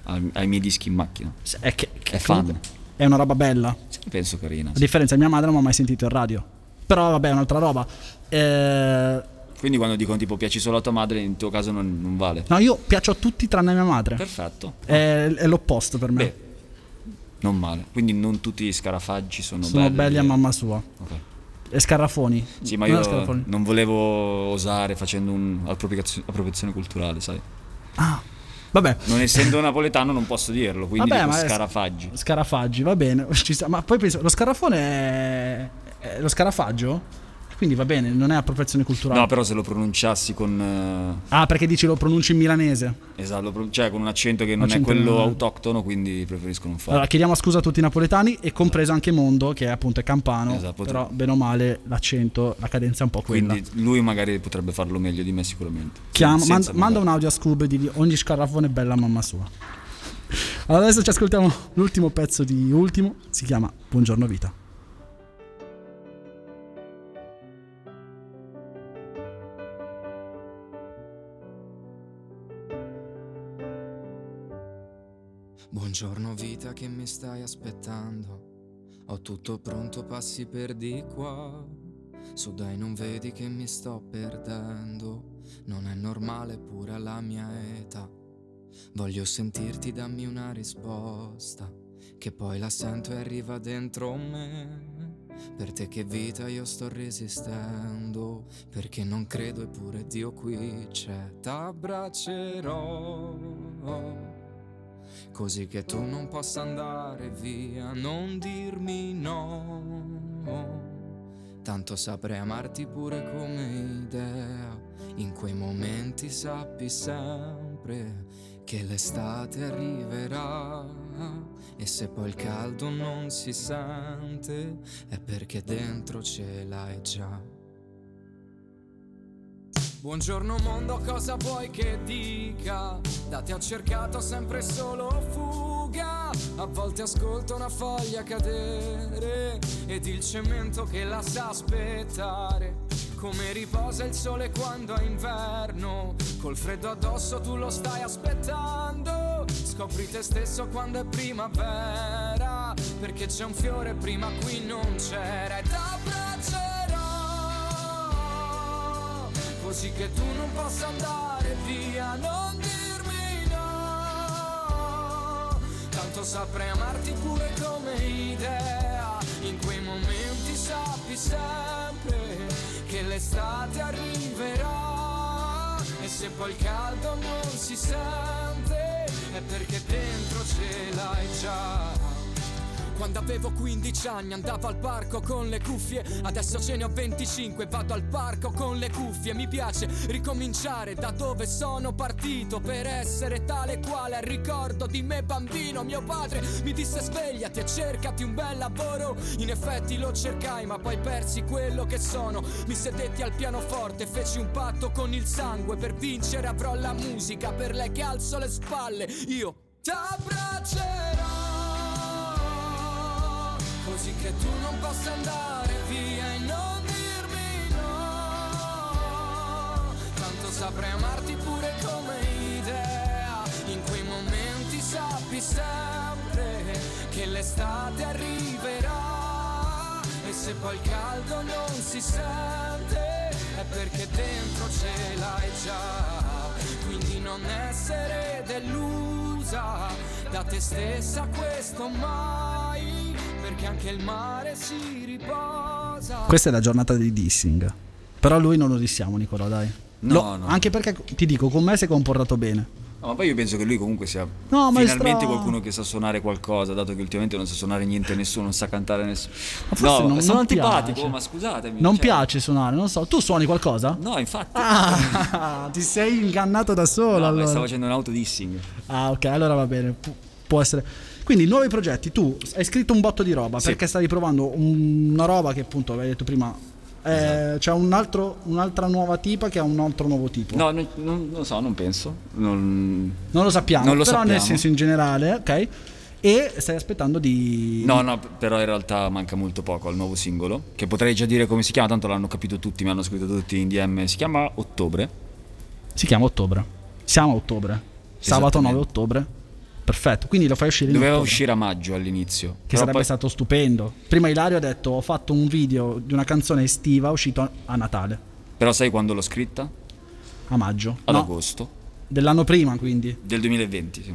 Ha, ha i miei dischi in macchina. è, che, è fan. è una roba bella. Sì, penso carina. A differenza, mia madre non ha mai sentito in radio. Però vabbè, è un'altra roba. Eh, Quindi quando dicono tipo piaci solo a tua madre, in tuo caso non, non vale. no, io piaccio a tutti tranne a mia madre. Perfetto. È, è l'opposto per me. Beh, non male. Quindi non tutti gli scarafaggi sono, Sono belli a eh. mamma sua. Ok. E scarafoni. Sì, ma Non io non volevo osare facendo un'appropriazione culturale, sai. Vabbè. Non essendo napoletano non posso dirlo, quindi Vabbè, dico scarafaggi. Scarafaggi, va bene. ci sta. Ma poi penso, lo scarafone è, è lo scarafaggio? Quindi va bene, non è appropriazione culturale. No, però se lo pronunciassi con... eh, Ah, perché dici lo pronunci in milanese? esatto, lo pro- cioè con un accento che non Accento è quello non- autoctono, quindi preferisco non farlo. Allora, chiediamo scusa a tutti i napoletani e compreso anche Mondo, che è appunto è campano. Esatto, però, potrei- bene o male, l'accento, la cadenza è un po' quella. Quindi lui magari potrebbe farlo meglio di me sicuramente. Chiama- Senza manda, un audio a Scoob e digli ogni scarafone è bella mamma sua. Allora adesso ci ascoltiamo l'ultimo pezzo di Ultimo, si chiama Buongiorno Vita. Buongiorno vita che mi stai aspettando. Ho tutto pronto, passi per di qua. Su dai, non vedi che mi sto perdendo. Non è normale pure alla mia età. Voglio sentirti, dammi una risposta. Che poi la sento e arriva dentro me. Per te che vita io sto resistendo. Perché non credo eppure Dio qui c'è. T'abbraccerò. Così che tu non possa andare via, non dirmi no. Tanto saprei amarti pure come idea. In quei momenti sappi sempre che l'estate arriverà. E se poi il caldo non si sente, è perché dentro ce l'hai già. Buongiorno mondo, cosa vuoi che dica? Da te ho cercato sempre solo fuga. A volte ascolto una foglia cadere ed il cemento che la sa aspettare. Come riposa il sole quando è inverno. Col freddo addosso tu lo stai aspettando. Scopri te stesso quando è primavera. Perché c'è un fiore prima qui non c'era. E t'abbraccerò. Così che tu non possa andare via, non dirmi no. Tanto saprei amarti pure come idea. In quei momenti sappi sempre che l'estate arriverà. E se poi il caldo non si sente, è perché dentro ce l'hai già. Quando avevo 15 anni andavo al parco con le cuffie. Adesso ce ne ho 25 vado al parco con le cuffie. Mi piace ricominciare da dove sono partito Per essere tale quale. Al ricordo di me bambino Mio padre mi disse svegliati e cercati un bel lavoro. In effetti lo cercai ma poi persi quello che sono. Mi sedetti al pianoforte feci un patto con il sangue. Per vincere avrò la musica per lei che alzo le spalle. Io t'abbraccerò Così che tu non possa andare via e non dirmi no. Tanto saprei amarti pure come idea. In quei momenti sappi sempre Che l'estate arriverà. E se poi il caldo non si sente È perché dentro ce l'hai già. Quindi non essere delusa Da te stessa questo mai perché anche il mare si riposa. Questa è la giornata dei dissing. Però lui non lo dissiamo, Nicolò, dai. No, Lo- no. Anche perché ti dico, con me si è comportato bene. No, ma poi io penso che lui comunque sia No, finalmente maestro- qualcuno che sa suonare qualcosa, dato che ultimamente non sa suonare niente nessuno, non sa cantare nessuno. Ma forse no, non- sono non antipatico, piace. ma scusatemi. Non cioè- piace suonare, non so. Tu suoni qualcosa? No, infatti. Ah, ti sei ingannato da solo No, allora. stavo facendo un autodissing. Ah, ok, allora va bene. Pu- può essere. Quindi, nuovi progetti. Tu hai scritto un botto di roba Sì. perché stavi provando un- una roba che, appunto, avevi detto prima. eh, Esatto. C'è un altro- un'altra nuova tipa che ha un altro nuovo tipo. No, non, non lo so, non penso. Non, Non lo sappiamo, Non lo però nel sappiamo. senso in generale, ok? E stai aspettando di. No, no, però in realtà manca molto poco al nuovo singolo, che potrei già dire come si chiama, tanto l'hanno capito tutti, mi hanno scritto tutti in DM, si chiama Ottobre. Si chiama Ottobre. Siamo a ottobre. Sabato 9 ottobre. Perfetto, quindi lo fai uscire in Doveva uscire a maggio all'inizio. Che sarebbe poi- stato stupendo. Prima Ilario ha detto: Ho fatto un video di una canzone estiva uscito a Natale, Però sai quando l'ho scritta? a maggio. Ad No, agosto Dell'anno prima, quindi. del 2020, sì.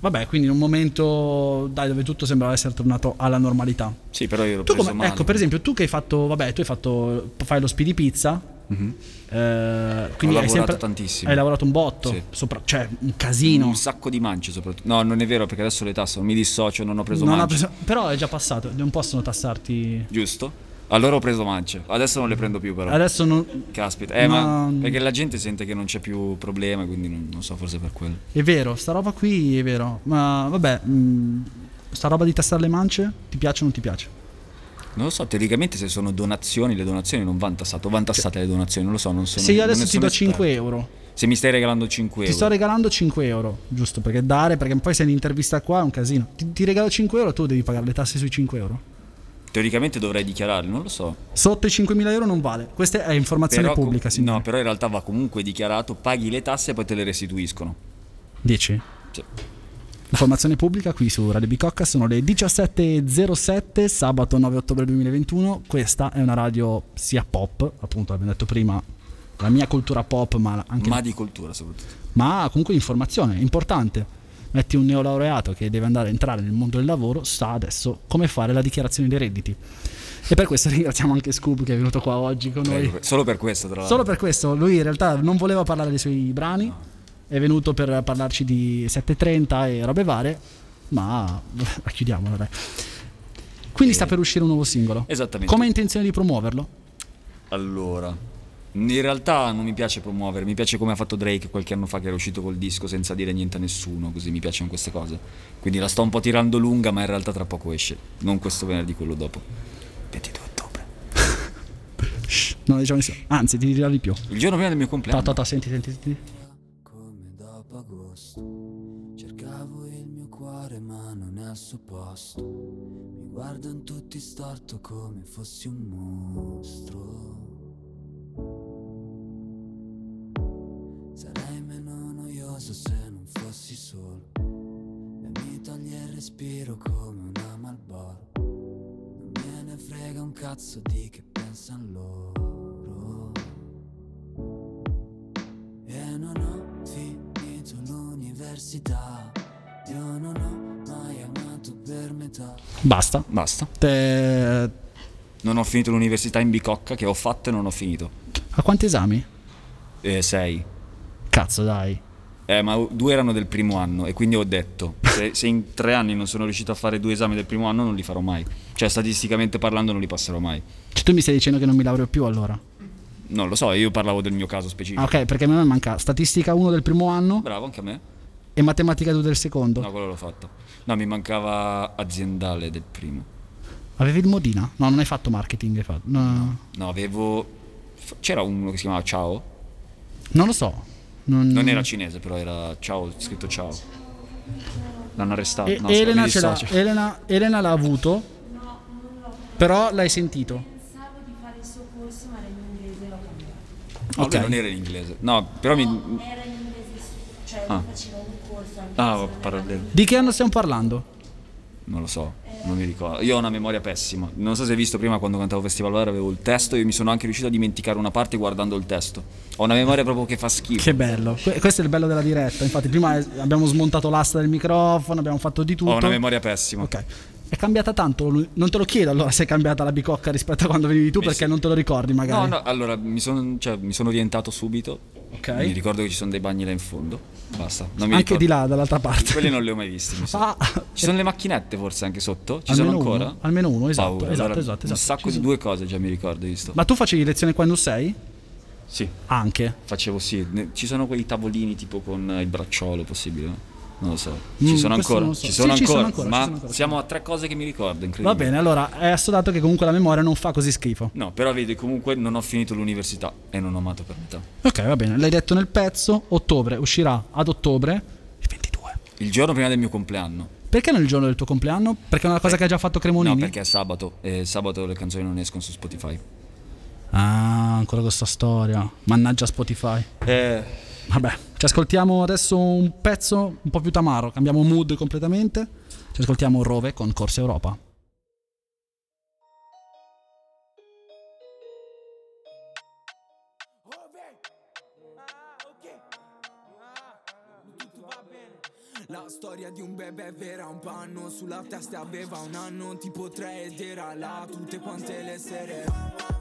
Vabbè, quindi in un momento dai, dove tutto sembrava essere tornato alla normalità. Sì, però io l'ho Tu preso come, male. ecco, per esempio, tu che hai fatto, vabbè, tu hai fatto, fai lo speedy pizza. Mhm. eh, Ho quindi hai lavorato sempre, tantissimo. Hai lavorato un botto, Sì. sopra- cioè un casino. Un sacco di mance soprattutto. No, non è vero perché adesso le tasse, non mi dissocio, non ho preso Non mance. preso- però è già passato, non possono tassarti. Giusto? Allora ho preso mance. Adesso non le prendo più però. Adesso non. Caspita. Eh, Ma- ma perché la gente sente che non c'è più problema, quindi non, non so, forse per quello. È vero, sta roba qui è vero. Ma vabbè, mh, sta roba di tassare le mance, ti piace o non ti piace? Non lo so, teoricamente se sono donazioni, le donazioni non vanno tassate, vanno tassate le donazioni, non lo so, non sono Se io adesso ti do esperto. 5 euro, Se mi stai regalando 5 ti euro. sto regalando 5 euro, giusto perché dare, perché poi se l'intervista qua è un casino. Ti, ti regalo 5 euro, tu devi pagare le tasse sui 5 euro. Teoricamente dovrei dichiararli, non lo so. Sotto i 5.000 euro non vale. Questa è informazione Però pubblica, signore. No, però in realtà va comunque dichiarato, paghi le tasse e poi te le restituiscono. Dici? Sì. Informazione pubblica qui su Radio Bicocca sono le 17.07 sabato 9 ottobre 2021 questa è una radio sia pop appunto abbiamo detto prima la mia cultura pop ma anche Ma di cultura soprattutto. ma comunque informazione importante. Metti un neolaureato che deve andare a entrare nel mondo del lavoro sa adesso come fare la dichiarazione dei redditi. E per questo ringraziamo anche Scoop che è venuto qua oggi con noi. Solo per questo, tra l'altro. Solo per questo, lui in realtà non voleva parlare dei suoi brani, è venuto per parlarci di 730 e robe varie, ma la chiudiamola dai. Quindi sta per uscire un nuovo singolo. Esattamente. Come hai intenzione di promuoverlo? Allora, in realtà non mi piace promuovere, mi piace come ha fatto Drake qualche anno fa che era uscito col disco senza dire niente a nessuno, così mi piacciono queste cose. Quindi la sto un po' tirando lunga, ma in realtà tra poco esce, non questo venerdì, quello dopo. 22 ottobre. Non lo diciamo nessuno. Anzi, ti dirò di più. Il giorno prima del mio Ta, compleanno. ta, ta, senti, senti, senti. Agosto cercavo il mio cuore ma non è al suo posto. Mi guardano tutti storto come fossi un mostro. Sarei meno noioso se non fossi solo. E mi toglie il respiro come una Malboro. Non me ne frega un cazzo di che pensano loro. E non ho l'università. Io non ho mai amato per metà. Basta. Basta. Te- Non ho finito l'università in Bicocca, che ho fatto e non ho finito. A quanti esami? Eh, sei. Cazzo, dai. Eh, ma due erano del primo anno e quindi ho detto, se, se in tre anni non sono riuscito a fare due esami del primo anno non li farò mai. Cioè, statisticamente parlando non li passerò mai. Cioè, tu mi stai dicendo che non mi laureo più allora? Non lo so, io parlavo del mio caso specifico. Ah, ok, perché a me manca statistica 1 del primo anno Bravo, anche a me. E matematica 2 del secondo. No, quello l'ho fatto. No, mi mancava aziendale del primo. Avevi il Modina? No, non hai fatto marketing, hai fatto. No. No, avevo... C'era uno che si chiamava Ciao. Non lo so. Non, Non era cinese, però era Ciao, scritto Ciao. L'hanno arrestato. E- no, Elena. Elena, Elena l'ha avuto, però l'hai sentito. Pensavo di fare il suo corso, ma era in inglese, l'ho cambiato. No, Ok. lui non era in inglese. No, però mi... Era in inglese, cioè Ah. corso anche Ah, non parallelo. Di che anno stiamo parlando? Non lo so, non mi ricordo. Io ho una memoria pessima. Non so se hai visto prima quando cantavo Festival Bar avevo il testo e io mi sono anche riuscito a dimenticare una parte guardando il testo. Ho una memoria proprio che fa schifo. Che bello. Que- questo è il bello della diretta. Infatti, prima abbiamo smontato l'asta del microfono, abbiamo fatto di tutto. Ho una memoria pessima. Ok. È cambiata tanto? Non te lo chiedo allora se è cambiata la bicocca rispetto a quando venivi tu, Eh perché sì. non te lo ricordi magari. No, no, allora mi sono, cioè, mi sono orientato subito Ok. Mi ricordo che ci sono dei bagni là in fondo. Basta. Non mi Anche ricordo. di là, dall'altra parte. Quelli non li ho mai visti. Ah. Ci sono le macchinette forse anche sotto? Ci sono ancora? uno, almeno uno, esatto, Paura. esatto, Allora, esatto, Un esatto. sacco Ci di due cose già mi ricordo, visto? Ma tu facevi lezione quando sei? Sì. Anche. Facevo sì. Ci sono quei tavolini tipo con il bracciolo possibile? No? Non lo so. Mm, Ci sono ancora. so. Ci Sì, sono ci sono ancora. ancora, ma sono ancora. siamo a tre cose che mi ricordo. Incredibile. Va bene, allora è assodato che comunque la memoria non fa così schifo. No, però vedi, comunque non ho finito l'università e non ho amato per metà. Ok, va bene. L'hai detto nel pezzo, ottobre, uscirà ad ottobre. Il giorno prima del mio compleanno. Perché non il giorno del tuo compleanno? Perché è una cosa che ha già fatto Cremonini? No, perché è sabato e sabato le canzoni non escono su Spotify. Ah, ancora questa storia. Mannaggia Spotify. Eh, Vabbè, ci ascoltiamo adesso un pezzo un po' più tamaro, cambiamo mood completamente. Ci ascoltiamo Rove con Corsa Europa. La storia di un bebè vera, un panno sulla testa aveva un anno tipo tre ed era là tutte quante le sere.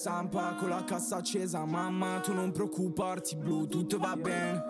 Zampa, con la cassa accesa, mamma, tu non preoccuparti, Bluetooth va bene.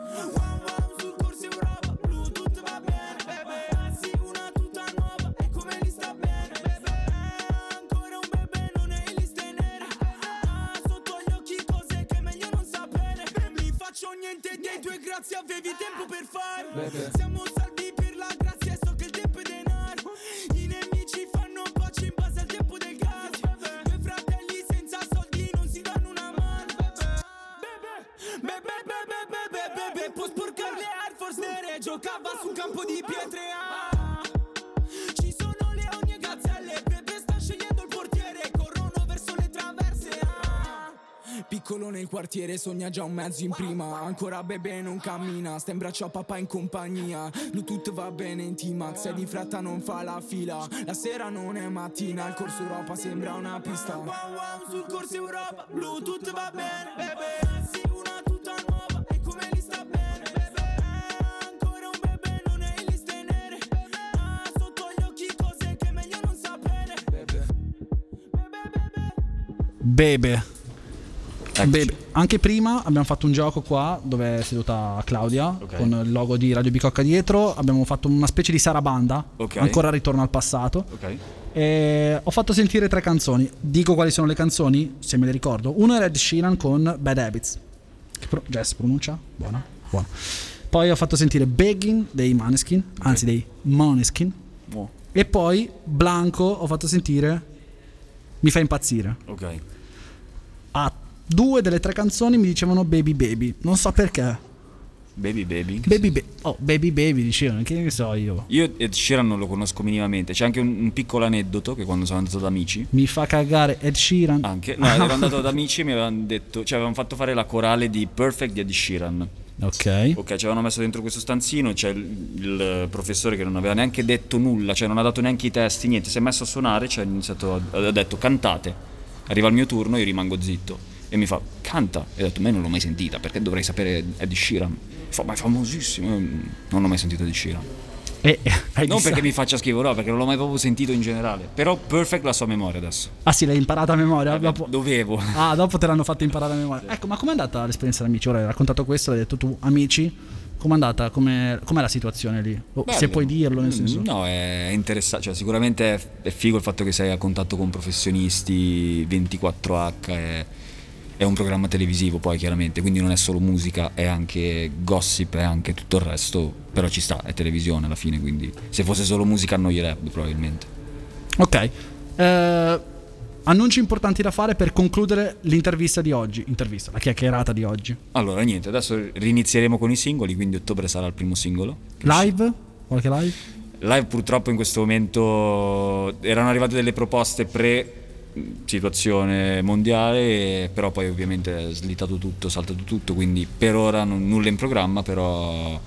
Quartiere, sogna già un mezzo in prima. Ancora bebè non cammina, sta in braccio a papà in compagnia. Bluetooth va bene in T-Max, e di fretta non fa la fila. La sera non è mattina, il corso Europa sembra una pista. Wow wow sul corso Europa, Bluetooth va bene, bebè. Una tutta nuova, e come sta bene, bebè. Ancora un bebè, non è in liste. Ah, è non sapere. Bebe. Bebe. Anche prima abbiamo fatto un gioco qua dove è seduta Claudia con il logo di Radio Bicocca dietro. Abbiamo fatto una specie di sarabanda. Ok. Ancora ritorno al passato. Ok. E ho fatto sentire tre canzoni. Dico quali sono le canzoni, se me le ricordo. Uno è Ed Sheeran con Bad Habits. Che pro- Jess pronuncia? Buona. Buona. Poi ho fatto sentire Begging dei Maneskin, anzi dei Moneskin. Mo. E poi Blanco ho fatto sentire Mi fa impazzire. Ok. A due delle tre canzoni mi dicevano Baby Baby. Non so perché. Baby Baby. Baby Baby. Oh, Baby Baby dicevano, che ne so io. Io Ed Sheeran non lo conosco minimamente. C'è anche un, un piccolo aneddoto che quando sono andato da amici. Mi fa cagare Ed Sheeran. Anche. No, ero andato da amici e mi avevano detto. Cioè, avevano fatto fare la corale di Perfect di Ed Sheeran. Ok. Ok, ci avevano messo dentro questo stanzino. C'è il, il professore che non aveva neanche detto nulla, cioè non ha dato neanche i testi, niente. Si è messo a suonare, cioè ha iniziato a, ha detto cantate. Arriva il mio turno, io rimango zitto. E mi fa, canta. E ho detto, me non l'ho mai sentita, perché dovrei sapere Ed Sheeran. Fa, ma è famosissimo. Non ho mai sentito Ed Sheeran. E, hai Non disa- perché mi faccia schifo, no, perché non l'ho mai proprio sentito in generale. Però Perfect la so a memoria adesso. Ah sì, l'hai imparata a memoria. Vabbè, dopo... Dovevo. Ah, dopo te l'hanno fatta imparare a memoria. Ecco, ma com'è andata l'esperienza di amici? Ora hai raccontato questo, l'hai detto tu, amici. Com'è andata? Com'è, com'è la situazione lì? O se puoi dirlo, nel senso. No, è interessante. Cioè, sicuramente è, figo il fatto che sei a contatto con professionisti 24H. È, è un programma televisivo, poi chiaramente. Quindi non è solo musica, è anche gossip, è anche tutto il resto. Però ci sta, è televisione alla fine. Quindi se fosse solo musica annoierebbe probabilmente. Ok. Eh, annunci importanti da fare per concludere l'intervista di oggi. Intervista, la chiacchierata di oggi. Allora, niente, adesso rinizieremo con i singoli. Quindi ottobre sarà il primo singolo. Live? Qualche live? Live purtroppo in questo momento erano arrivate delle proposte pre situazione mondiale, però poi ovviamente è slittato tutto, saltato tutto, quindi per ora non- nulla in programma, però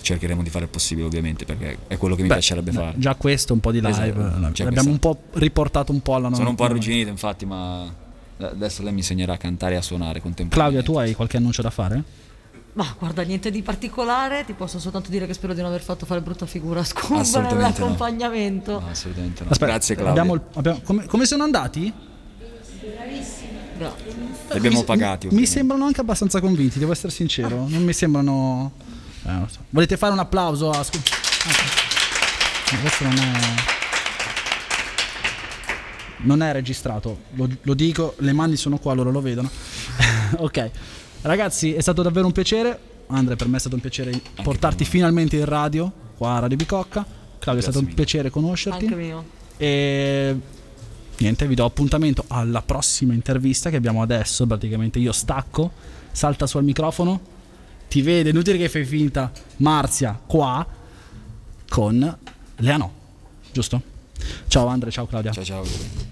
cercheremo di fare il possibile ovviamente perché è quello che mi Beh, piacerebbe fare. Già questo, un po' di live. Esatto, c'è L'abbiamo un po' riportato un po' alla Sono un po' arrugginito infatti ma adesso lei mi insegnerà a cantare e a suonare Claudia, contemporaneamente. tu hai qualche annuncio da fare? Ma guarda, niente di particolare, ti posso soltanto dire che spero di non aver fatto fare brutta figura a Scoob Assolutamente no. nell'accompagnamento. No, assolutamente no. Aspetta, Grazie Claudia. abbiamo il- abbiamo- come, come sono andati? Grazie. Li abbiamo Mi- pagati. Mi ovviamente. sembrano anche abbastanza convinti, devo essere sincero. Non mi sembrano. eh, non so. Volete fare un applauso a. Scu- Ah, Questo non è. Non è registrato, lo, lo dico, le mani sono qua, loro lo vedono. ok, ragazzi, è stato davvero un piacere. Andre, per me è stato un piacere portarti finalmente in radio, qua a Radio Bicocca. Claudio, è stato un mille. piacere conoscerti. Anche mio. E niente, vi do appuntamento alla prossima intervista che abbiamo adesso. Praticamente io stacco, salta su al microfono, ti vede, inutile che fai finta, Marzia qua con Leano, giusto? Ciao Andre, ciao Claudia. Ciao ciao.